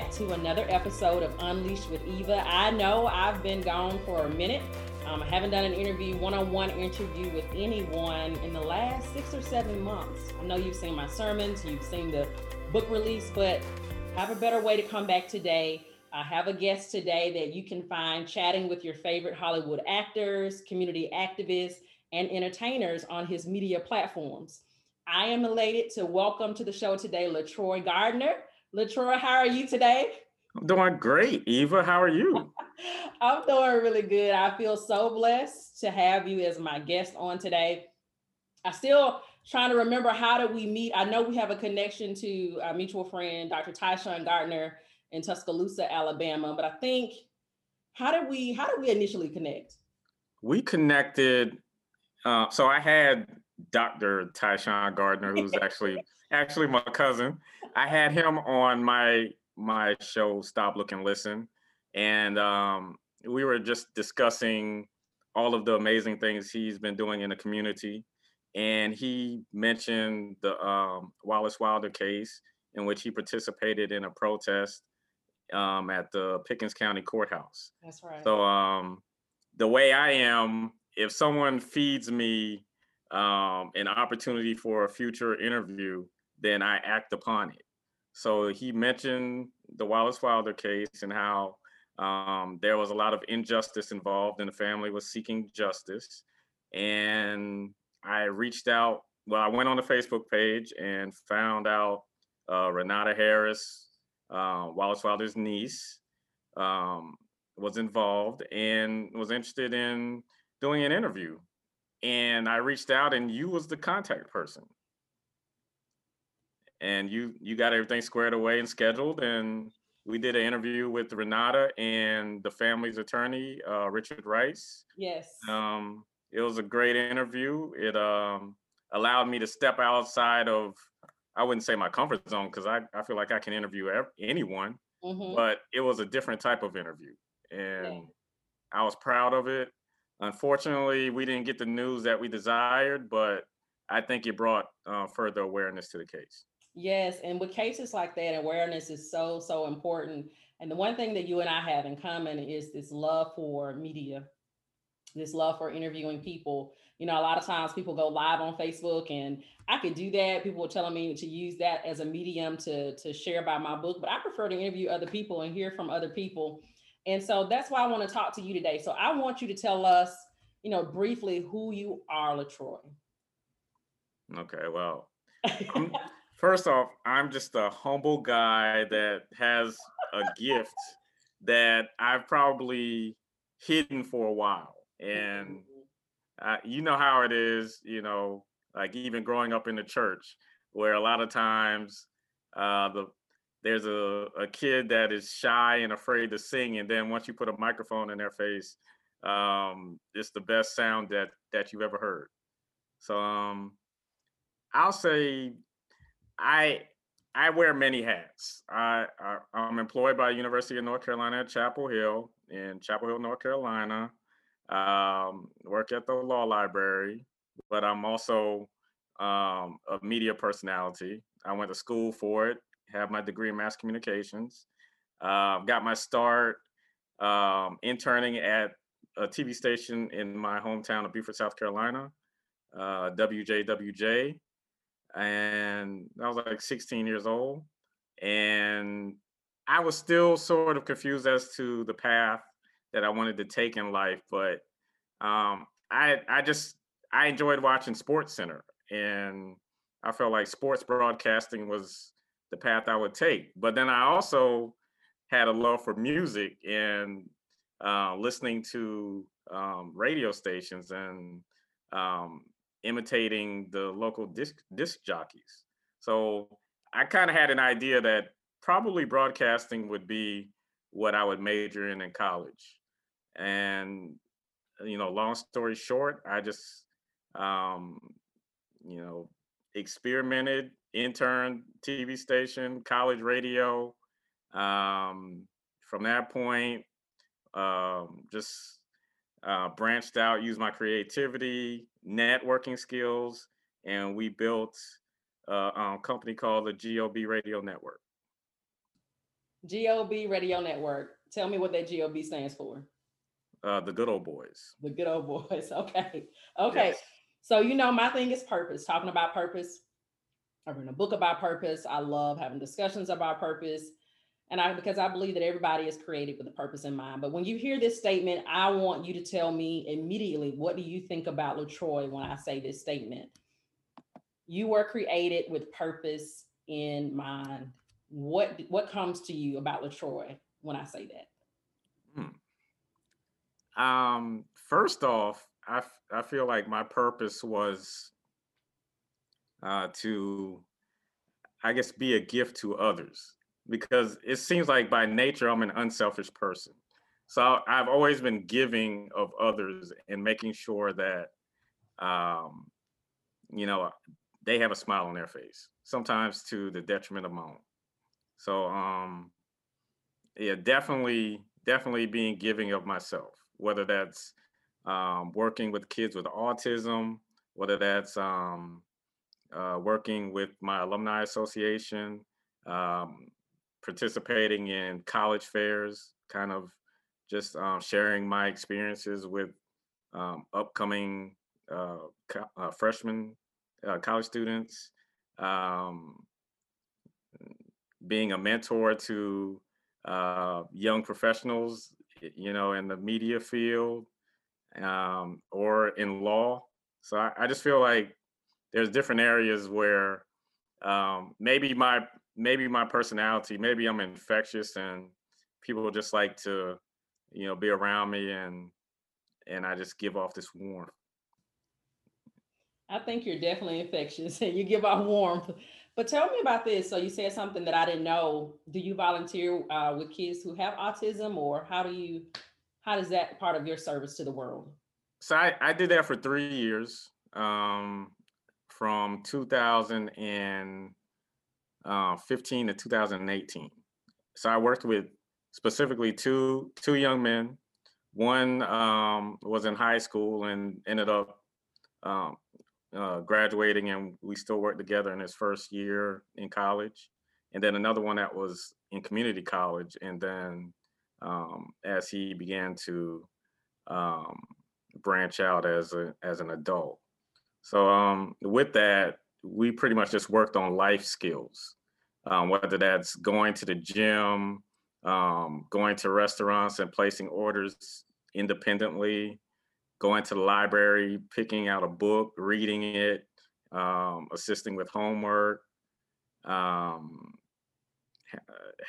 back to another episode of Unleashed with Eva. I know I've been gone for a minute. Um, I haven't done an interview, one on one interview with anyone in the last six or seven months. I know you've seen my sermons, you've seen the book release, but I have a better way to come back today. I have a guest today that you can find chatting with your favorite Hollywood actors, community activists, and entertainers on his media platforms. I am elated to welcome to the show today LaTroy Gardner. LaTroy, how are you today? I'm doing great. Eva, how are you? I'm doing really good. I feel so blessed to have you as my guest on today. I still trying to remember how did we meet. I know we have a connection to our mutual friend, Dr. Tyshawn Gardner in Tuscaloosa, Alabama. But I think how did we how did we initially connect? We connected. Uh, so I had Dr. Tyshawn Gardner, who's actually actually my cousin. I had him on my my show Stop Look and Listen, and um, we were just discussing all of the amazing things he's been doing in the community. And he mentioned the um, Wallace Wilder case in which he participated in a protest um, at the Pickens County Courthouse. That's right. So um, the way I am, if someone feeds me um, an opportunity for a future interview, then I act upon it. So he mentioned the Wallace Wilder case and how um, there was a lot of injustice involved, and the family was seeking justice. And I reached out. Well, I went on the Facebook page and found out uh, Renata Harris, uh, Wallace Wilder's niece, um, was involved and was interested in doing an interview. And I reached out, and you was the contact person and you you got everything squared away and scheduled and we did an interview with renata and the family's attorney uh, richard rice. Yes. Um, it was a great interview. It um, allowed me to step outside of i wouldn't say my comfort zone because I, I feel like i can interview anyone mm-hmm. but it was a different type of interview and i was proud of it. Unfortunately we didn't get the news that we desired but i think it brought uh, further awareness to the case Yes, and with cases like that, awareness is so so important. And the one thing that you and I have in common is this love for media, this love for interviewing people. You know, a lot of times people go live on Facebook, and I could do that. People were telling me to use that as a medium to to share about my book, but I prefer to interview other people and hear from other people. And so that's why I want to talk to you today. So I want you to tell us, you know, briefly who you are, LaTroy. Okay, well, First off, I'm just a humble guy that has a gift that I've probably hidden for a while. And uh, you know how it is, you know, like even growing up in the church, where a lot of times uh, the there's a, a kid that is shy and afraid to sing, and then once you put a microphone in their face, um, it's the best sound that that you've ever heard. So um, I'll say I I wear many hats. I, I am employed by University of North Carolina at Chapel Hill in Chapel Hill, North Carolina. Um, work at the law library, but I'm also um, a media personality. I went to school for it. Have my degree in mass communications. Uh, got my start um, interning at a TV station in my hometown of Beaufort, South Carolina, uh, WJWJ and I was like 16 years old. And I was still sort of confused as to the path that I wanted to take in life, but um, I I just I enjoyed watching Sports Center, and I felt like sports broadcasting was the path I would take. But then I also had a love for music and uh, listening to um, radio stations and um, imitating the local disc disc jockeys. So I kind of had an idea that probably broadcasting would be what I would major in in college. And you know, long story short, I just um, you know, experimented, interned, TV station, college radio. Um, from that point, um, just uh, branched out, used my creativity, networking skills, and we built a, a company called the GOB Radio Network. GOB Radio Network. Tell me what that GOB stands for. Uh, the good old boys. The good old boys. Okay. Okay. Yes. So you know my thing is purpose. Talking about purpose. I've written a book about purpose. I love having discussions about purpose. And I because I believe that everybody is created with a purpose in mind. But when you hear this statement, I want you to tell me immediately what do you think about LaTroy when I say this statement? You were created with purpose in mind. What what comes to you about LaTroy when I say that? Hmm. Um, first off, I, I feel like my purpose was uh, to, I guess, be a gift to others because it seems like by nature I'm an unselfish person. So I've always been giving of others and making sure that, um, you know, they have a smile on their face. Sometimes to the detriment of my own. So, um, yeah, definitely, definitely being giving of myself, whether that's um, working with kids with autism, whether that's um, uh, working with my alumni association, um, participating in college fairs, kind of just um, sharing my experiences with um, upcoming uh, co- uh, freshmen, uh, college students, um, being a mentor to uh, young professionals, you know, in the media field um, or in law. So I, I, just feel like there's different areas where um, maybe my maybe my personality, maybe I'm infectious and people just like to, you know, be around me and and I just give off this warmth. I think you're definitely infectious and you give off warmth. But tell me about this. So you said something that I didn't know. Do you volunteer uh, with kids who have autism, or how do you? How does that part of your service to the world? So I, I did that for three years, um, from 2000 and uh, 15 to 2018. So I worked with specifically two two young men. One um, was in high school and ended up um, uh, graduating, and we still work together in his first year in college. And then another one that was in community college, and then um, as he began to um, branch out as a as an adult. So um, with that, we pretty much just worked on life skills, um, whether that's going to the gym, um, going to restaurants and placing orders independently, going to the library, picking out a book, reading it, um, assisting with homework, um,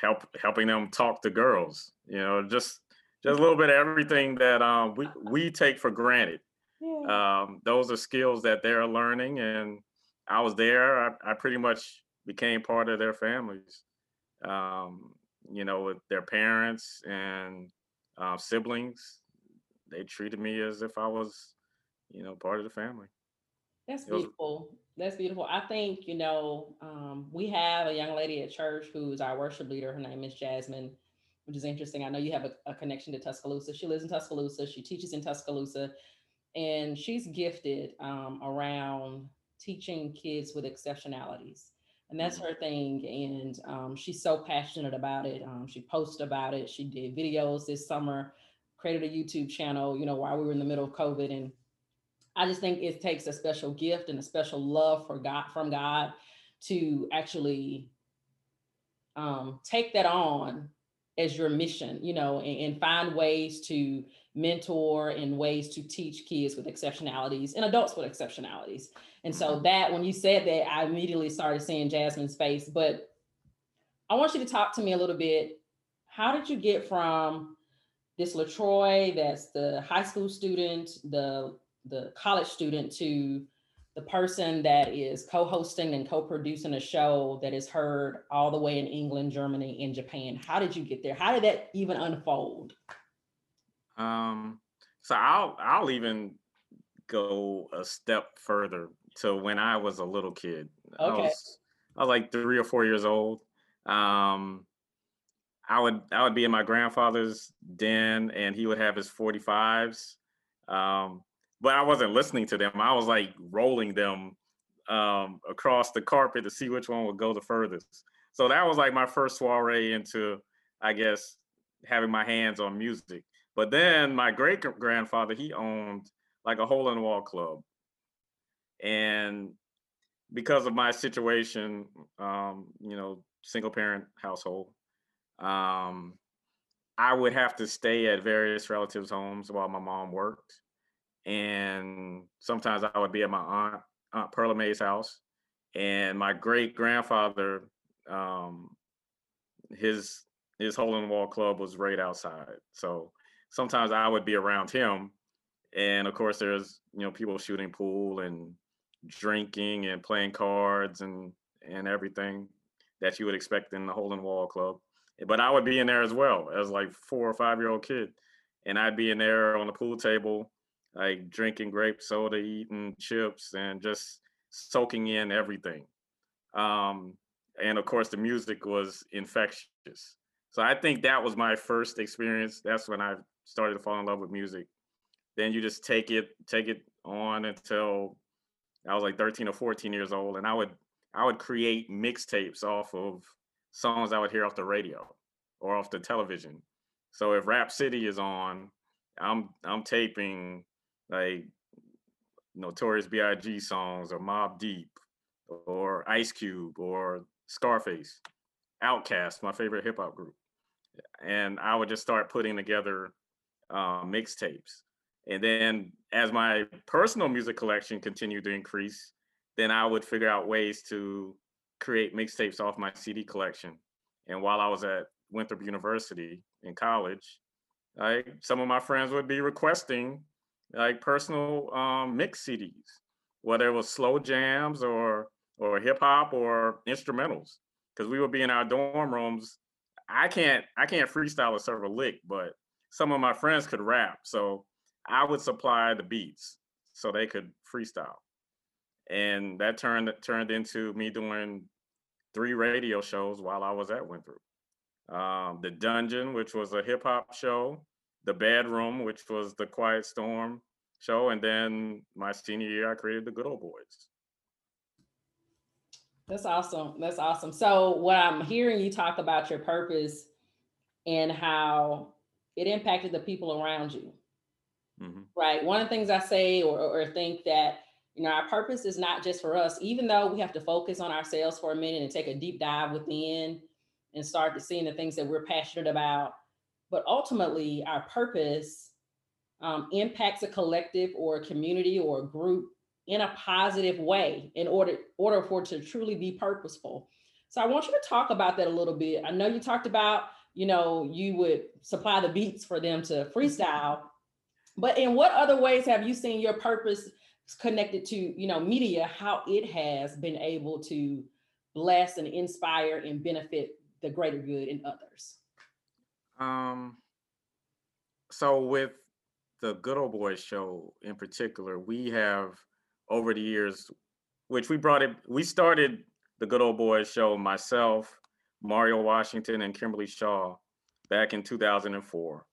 help helping them talk to girls. You know, just just a little bit of everything that um, we we take for granted. Yeah. Um, those are skills that they're learning, and I was there. I, I pretty much became part of their families. Um, you know, with their parents and uh, siblings, they treated me as if I was, you know, part of the family. That's beautiful. That's beautiful. I think, you know, um, we have a young lady at church who's our worship leader. Her name is Jasmine, which is interesting. I know you have a, a connection to Tuscaloosa. She lives in Tuscaloosa. She teaches in Tuscaloosa and she's gifted um, around teaching kids with exceptionalities and that's mm-hmm. her thing and um, she's so passionate about it um, she posts about it she did videos this summer created a youtube channel you know while we were in the middle of covid and i just think it takes a special gift and a special love for god from god to actually um, take that on as your mission you know and, and find ways to mentor and ways to teach kids with exceptionalities and adults with exceptionalities. And so mm-hmm. that when you said that, I immediately started seeing Jasmine's face. But I want you to talk to me a little bit. How did you get from this LaTroy, that's the high school student, the the college student, to the person that is co-hosting and co-producing a show that is heard all the way in England, Germany, and Japan? How did you get there? How did that even unfold? Um, so I'll I'll even go a step further to when I was a little kid. Okay. I was, I was like three or four years old. Um, I would I would be in my grandfather's den and he would have his 45s. Um, but I wasn't listening to them. I was like rolling them um, across the carpet to see which one would go the furthest. So that was like my first soiree into I guess, having my hands on music. But then my great grandfather, he owned like a hole in the wall club. And because of my situation, um, you know, single parent household, um, I would have to stay at various relatives' homes while my mom worked. And sometimes I would be at my aunt, Aunt Perla May's house. And my great grandfather, um, his his hole in the wall club was right outside. So sometimes I would be around him. And of course there's, you know, people shooting pool and drinking and playing cards and and everything that you would expect in the hole in wall club. But I would be in there as well as like four or five year old kid. And I'd be in there on the pool table, like drinking grape soda, eating chips, and just soaking in everything. Um, and of course, the music was infectious. So I think that was my first experience. That's when I started to fall in love with music. Then you just take it, take it on until I was like 13 or 14 years old, and I would I would create mixtapes off of songs I would hear off the radio or off the television. So if Rap City is on, I'm I'm taping like Notorious B.I.G. songs or Mobb Deep or Ice Cube or Scarface, Outkast, my favorite hip hop group, and I would just start putting together uh, mixtapes. And then as my personal music collection continued to increase, then I would figure out ways to create mixtapes off my CD collection. And while I was at Winthrop University in college, like some of my friends would be requesting like personal um, mix CDs, whether it was slow jams or or hip hop or instrumentals, because we would be in our dorm rooms. I can't I can't freestyle a serve a lick, but some of my friends could rap, so I would supply the beats so they could freestyle and that turned turned into me doing three radio shows while I was at Winthrop. Um, the Dungeon, which was a hip hop show, the Bedroom, which was the Quiet Storm show, and then my senior year, I created the Good Old Boys. That's awesome. That's awesome. So, what I'm hearing you talk about your purpose and how it impacted the people around you. Mm-hmm. Right. One of the things I say or, or think that you know, our purpose is not just for us, even though we have to focus on ourselves for a minute and take a deep dive within and start to seeing the things that we're passionate about. But ultimately, our purpose um, impacts a collective or a community or a group in a positive way in order, order for it to truly be purposeful. So I want you to talk about that a little bit. I know you talked about, you know, you would supply the beats for them to freestyle, but in what other ways have you seen your purpose connected to you know media how it has been able to bless and inspire and benefit the greater good in others? Um so with the good old boys show in particular we have over the years which we brought it we started the good old boys show myself mario washington and kimberly shaw back in 2004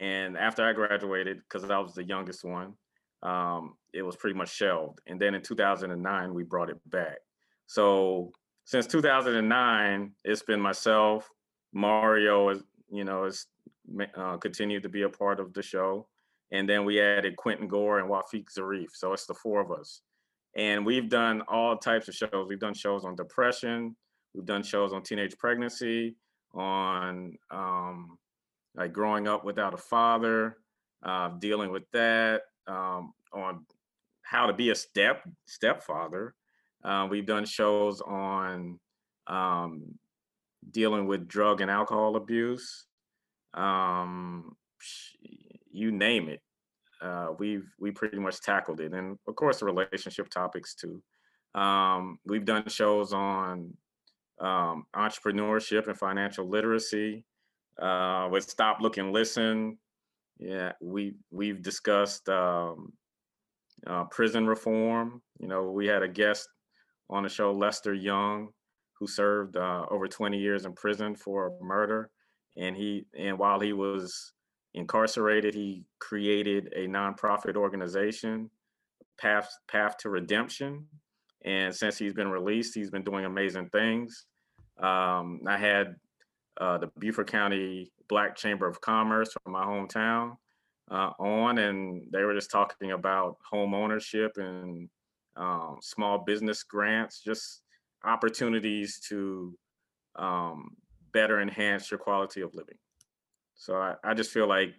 and after i graduated because i was the youngest one um, it was pretty much shelved. And then in 2009, we brought it back. So since 2009, it's been myself, Mario, you know, has uh, continued to be a part of the show. And then we added Quentin Gore and Wafiq Zarif. So it's the four of us. And we've done all types of shows. We've done shows on depression. We've done shows on teenage pregnancy, on um, like growing up without a father, uh, dealing with that, um, on how to be a step stepfather. Uh, we've done shows on um, dealing with drug and alcohol abuse. Um, you name it, uh, we've we pretty much tackled it, and of course, relationship topics too. Um, we've done shows on um, entrepreneurship and financial literacy. Uh, with Stop, Look, and Listen, yeah, we we've discussed um, uh, prison reform. You know, we had a guest on the show, Lester Young, who served uh, over 20 years in prison for murder, and he and while he was incarcerated, he created a nonprofit organization, Path Path to Redemption, and since he's been released, he's been doing amazing things. Um, I had uh, the Beaufort County Black Chamber of Commerce from my hometown uh, on, and they were just talking about home ownership and um, small business grants, just opportunities to um, better enhance your quality of living. So I, I just feel like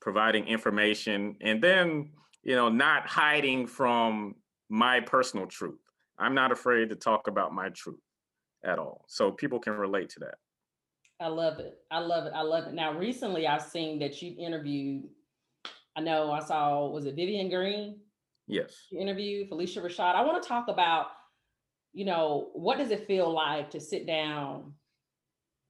providing information and then, you know, not hiding from my personal truth. I'm not afraid to talk about my truth at all. So people can relate to that. I love it. I love it. I love it. Now, recently I've seen that you interviewed, I know I saw, was it Vivian Green? Yes. You interviewed Phylicia Rashad. I want to talk about, you know, what does it feel like to sit down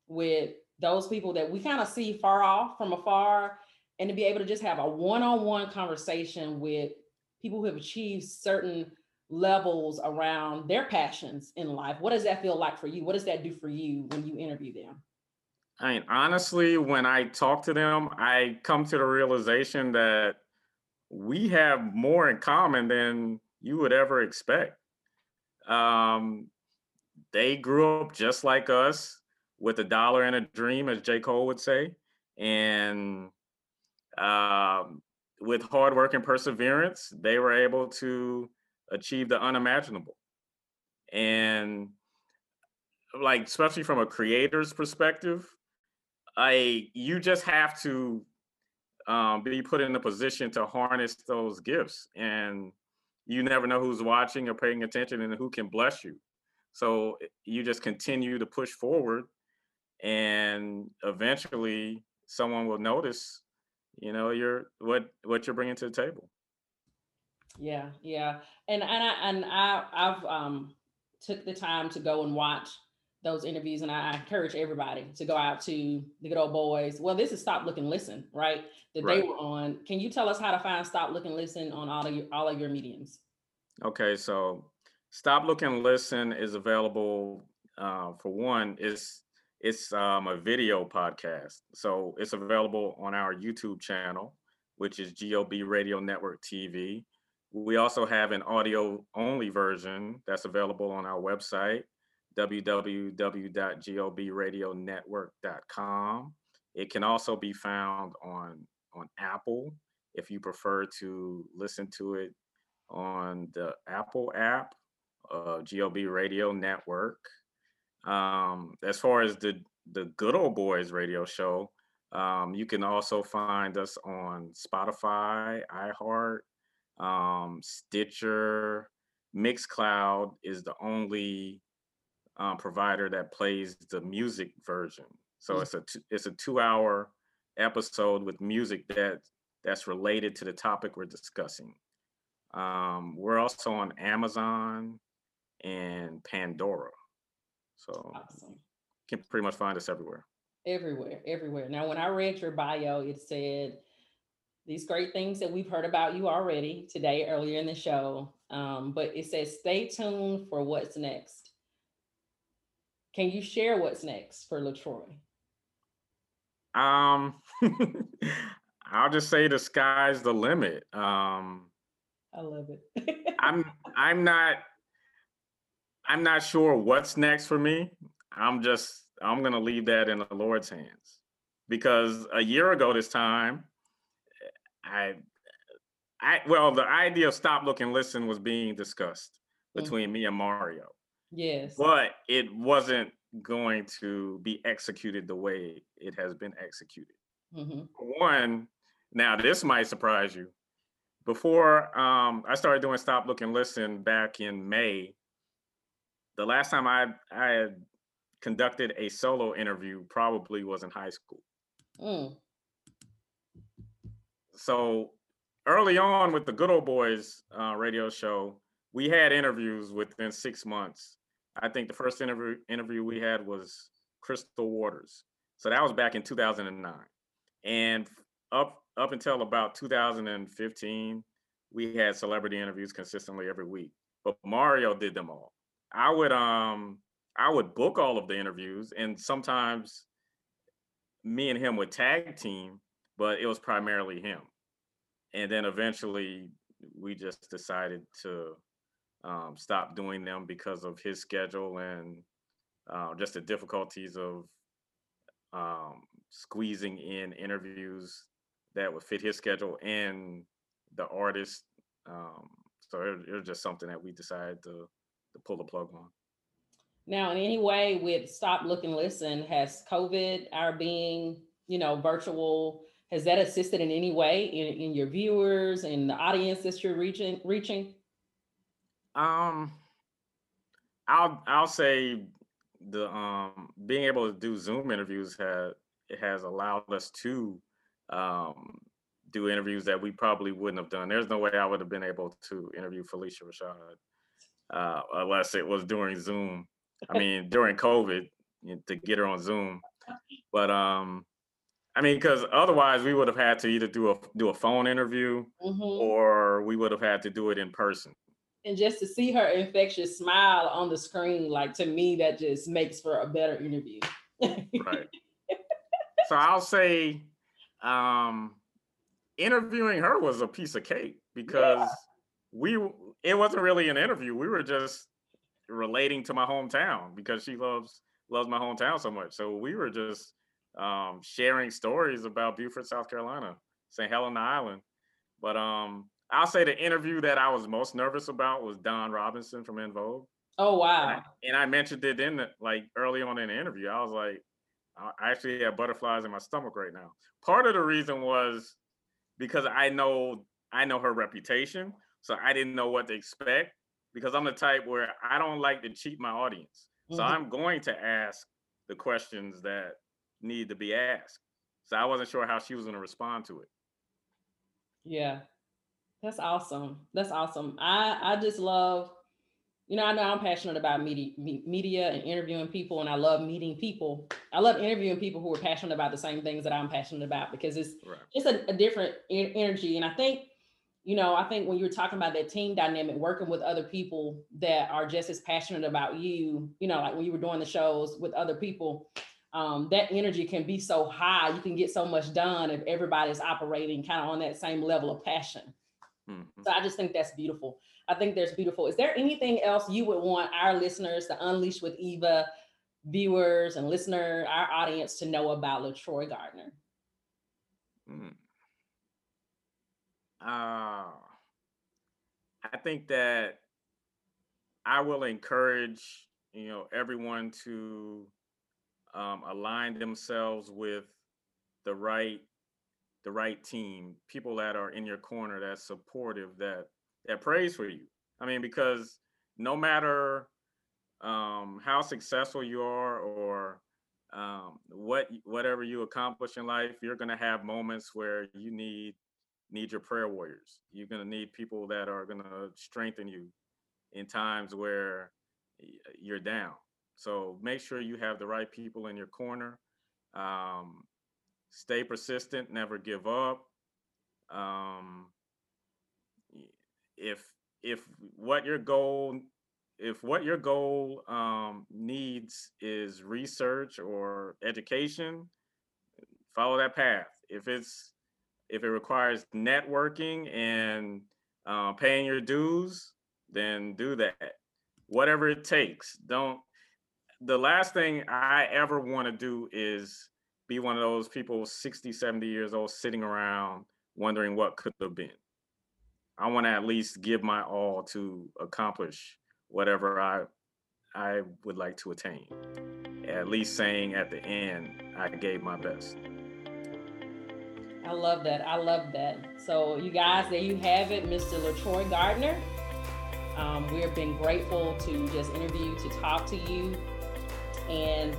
with those people that we kind of see far off from afar and to be able to just have a one-on-one conversation with people who have achieved certain levels around their passions in life. What does that feel like for you? What does that do for you when you interview them? I mean, honestly, when I talk to them, I come to the realization that we have more in common than you would ever expect. Um, they grew up just like us with a dollar and a dream, as J. Cole would say. And um, with hard work and perseverance, they were able to achieve the unimaginable. And like, especially from a creator's perspective, I you just have to um, be put in a position to harness those gifts, and you never know who's watching or paying attention and who can bless you. So you just continue to push forward, and eventually someone will notice, you know, you're what what you're bringing to the table. Yeah, yeah, and and I and I I've um took the time to go and watch those interviews and I encourage everybody to go out to the good old boys. Well, this is Stop Look and Listen, right? That right. they were on. Can you tell us how to find Stop Look and Listen on all of your all of your mediums? Okay, so Stop Look and Listen is available uh, for one, it's it's um, a video podcast. So it's available on our YouTube channel, which is GOB Radio Network TV. We also have an audio only version that's available on our website, www.gobradionetwork.com. It can also be found on on Apple if you prefer to listen to it on the Apple app, uh, GOB Radio Network. Um, as far as the the Good Old Boys radio show, um, you can also find us on Spotify, iHeart, um, Stitcher, Mixcloud is the only um, provider that plays the music version. So mm-hmm. it's a t- it's a two hour episode with music that that's related to the topic we're discussing. Um, we're also on Amazon and Pandora. So awesome. you can pretty much find us everywhere. Everywhere, everywhere. Now, when I read your bio, it said these great things that we've heard about you already today, earlier in the show. Um, but it says, stay tuned for what's next. Can you share what's next for LaTroy? Um, I'll just say the sky's the limit. Um, I love it. I'm I'm not I'm not sure what's next for me. I'm just I'm gonna leave that in the Lord's hands because a year ago this time, I I well the idea of stop, look, and listen was being discussed between mm-hmm. me and Mario. Yes. But it wasn't going to be executed the way it has been executed. Mm-hmm. One, now this might surprise you. Before um, I started doing Stop, Look, and Listen back in May, the last time I, I had conducted a solo interview probably was in high school. Mm. So early on with the Good Old Boys uh, radio show, we had interviews within six months I think the first interview interview we had was Crystal Waters. So that was back in 2009. And up up until about 2015, we had celebrity interviews consistently every week. But Mario did them all. I would um I would book all of the interviews and sometimes me and him would tag team, but it was primarily him. And then eventually we just decided to um, stopped doing them because of his schedule and uh, just the difficulties of um, squeezing in interviews that would fit his schedule and the artist. Um, so it, it was just something that we decided to to pull the plug on. Now, in any way, with Stop, Look, and Listen, has COVID, our being, you know, virtual, has that assisted in any way in, in your viewers and the audience that you're reaching? Reaching? Um, I'll I'll say the um being able to do Zoom interviews has it has allowed us to um do interviews that we probably wouldn't have done. There's no way I would have been able to interview Phylicia Rashad uh, unless it was during Zoom. I mean, during COVID to get her on Zoom. But um, I mean, because otherwise we would have had to either do a do a phone interview mm-hmm. or we would have had to do it in person. And just to see her infectious smile on the screen, like to me, that just makes for a better interview. right. So I'll say um interviewing her was a piece of cake because yeah. we it wasn't really an interview. We were just relating to my hometown because she loves loves my hometown so much. So we were just um, sharing stories about Beaufort, South Carolina, St. Helena Island. But um, I'll say the interview that I was most nervous about was Dawn Robinson from En Vogue. Oh wow! And I, and I mentioned it in the, like early on in the interview. I was like, I actually have butterflies in my stomach right now. Part of the reason was because I know I know her reputation, so I didn't know what to expect because I'm the type where I don't like to cheat my audience. Mm-hmm. So I'm going to ask the questions that need to be asked. So I wasn't sure how she was going to respond to it. Yeah. That's awesome. That's awesome. I I just love you know, I know I'm passionate about media, media and interviewing people, and I love meeting people. I love interviewing people who are passionate about the same things that I'm passionate about because it's right. just a, a different energy. And I think you know, I think when you're talking about that team dynamic, working with other people that are just as passionate about you, you know, like when you were doing the shows with other people, um, that energy can be so high. You can get so much done if everybody's operating kind of on that same level of passion. Mm-hmm. So I just think that's beautiful. I think there's beautiful. Is there anything else you would want our listeners, to Unleash with Eva viewers and listener, our audience to know about LaTroy Gardner? Mm. Uh, I think that I will encourage you know everyone to um, align themselves with the right the right team, people that are in your corner, that's supportive, that that prays for you. I mean, because no matter um, how successful you are or um, what whatever you accomplish in life, you're to have moments where you need need your prayer warriors. You're to need people that are to strengthen you in times where you're down. So make sure you have the right people in your corner. Um, stay persistent, never give up. Um, if if what your goal if what your goal um, needs is research or education, follow that path. If it's if it requires networking and uh, paying your dues, then do that. Whatever it takes. Don't. The last thing I ever want to do is be one of those people 60, 70 years old sitting around wondering what could have been. I want to at least give my all to accomplish whatever I I would like to attain. At least saying at the end, I gave my best. I love that. I love that. So, you guys, there you have it, Mr. LaTroy Gardner. Um, we've been grateful to just interview, to talk to you. And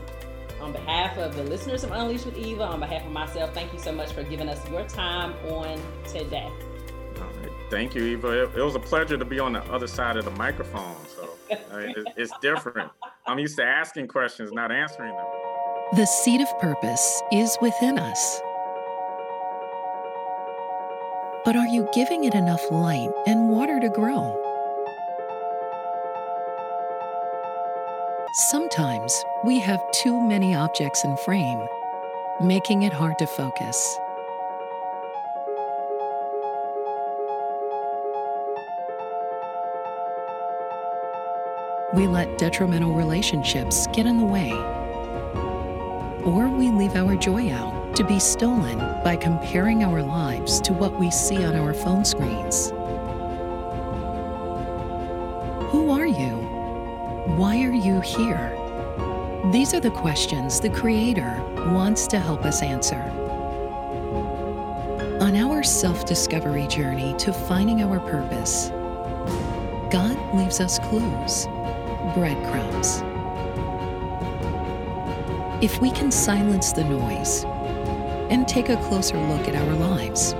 on behalf of the listeners of Unleashed with Eva, on behalf of myself, thank you so much for giving us your time on today. All right. Thank you, Eva. It, it was a pleasure to be on the other side of the microphone. So I mean, it, it's different. I'm used to asking questions, not answering them. The seed of purpose is within us but are you giving it enough light and water to grow? Sometimes we have too many objects in frame, making it hard to focus. We let detrimental relationships get in the way. or we leave our joy out to be stolen by comparing our lives to what we see on our phone screens. Here? These are the questions the Creator wants to help us answer. On our self discovery journey to finding our purpose, God leaves us clues, breadcrumbs. If we can silence the noise and take a closer look at our lives,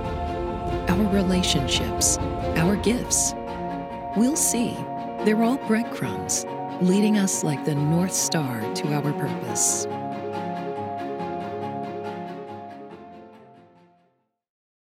our relationships, our gifts, we'll see they're all breadcrumbs leading us like the North Star to our purpose.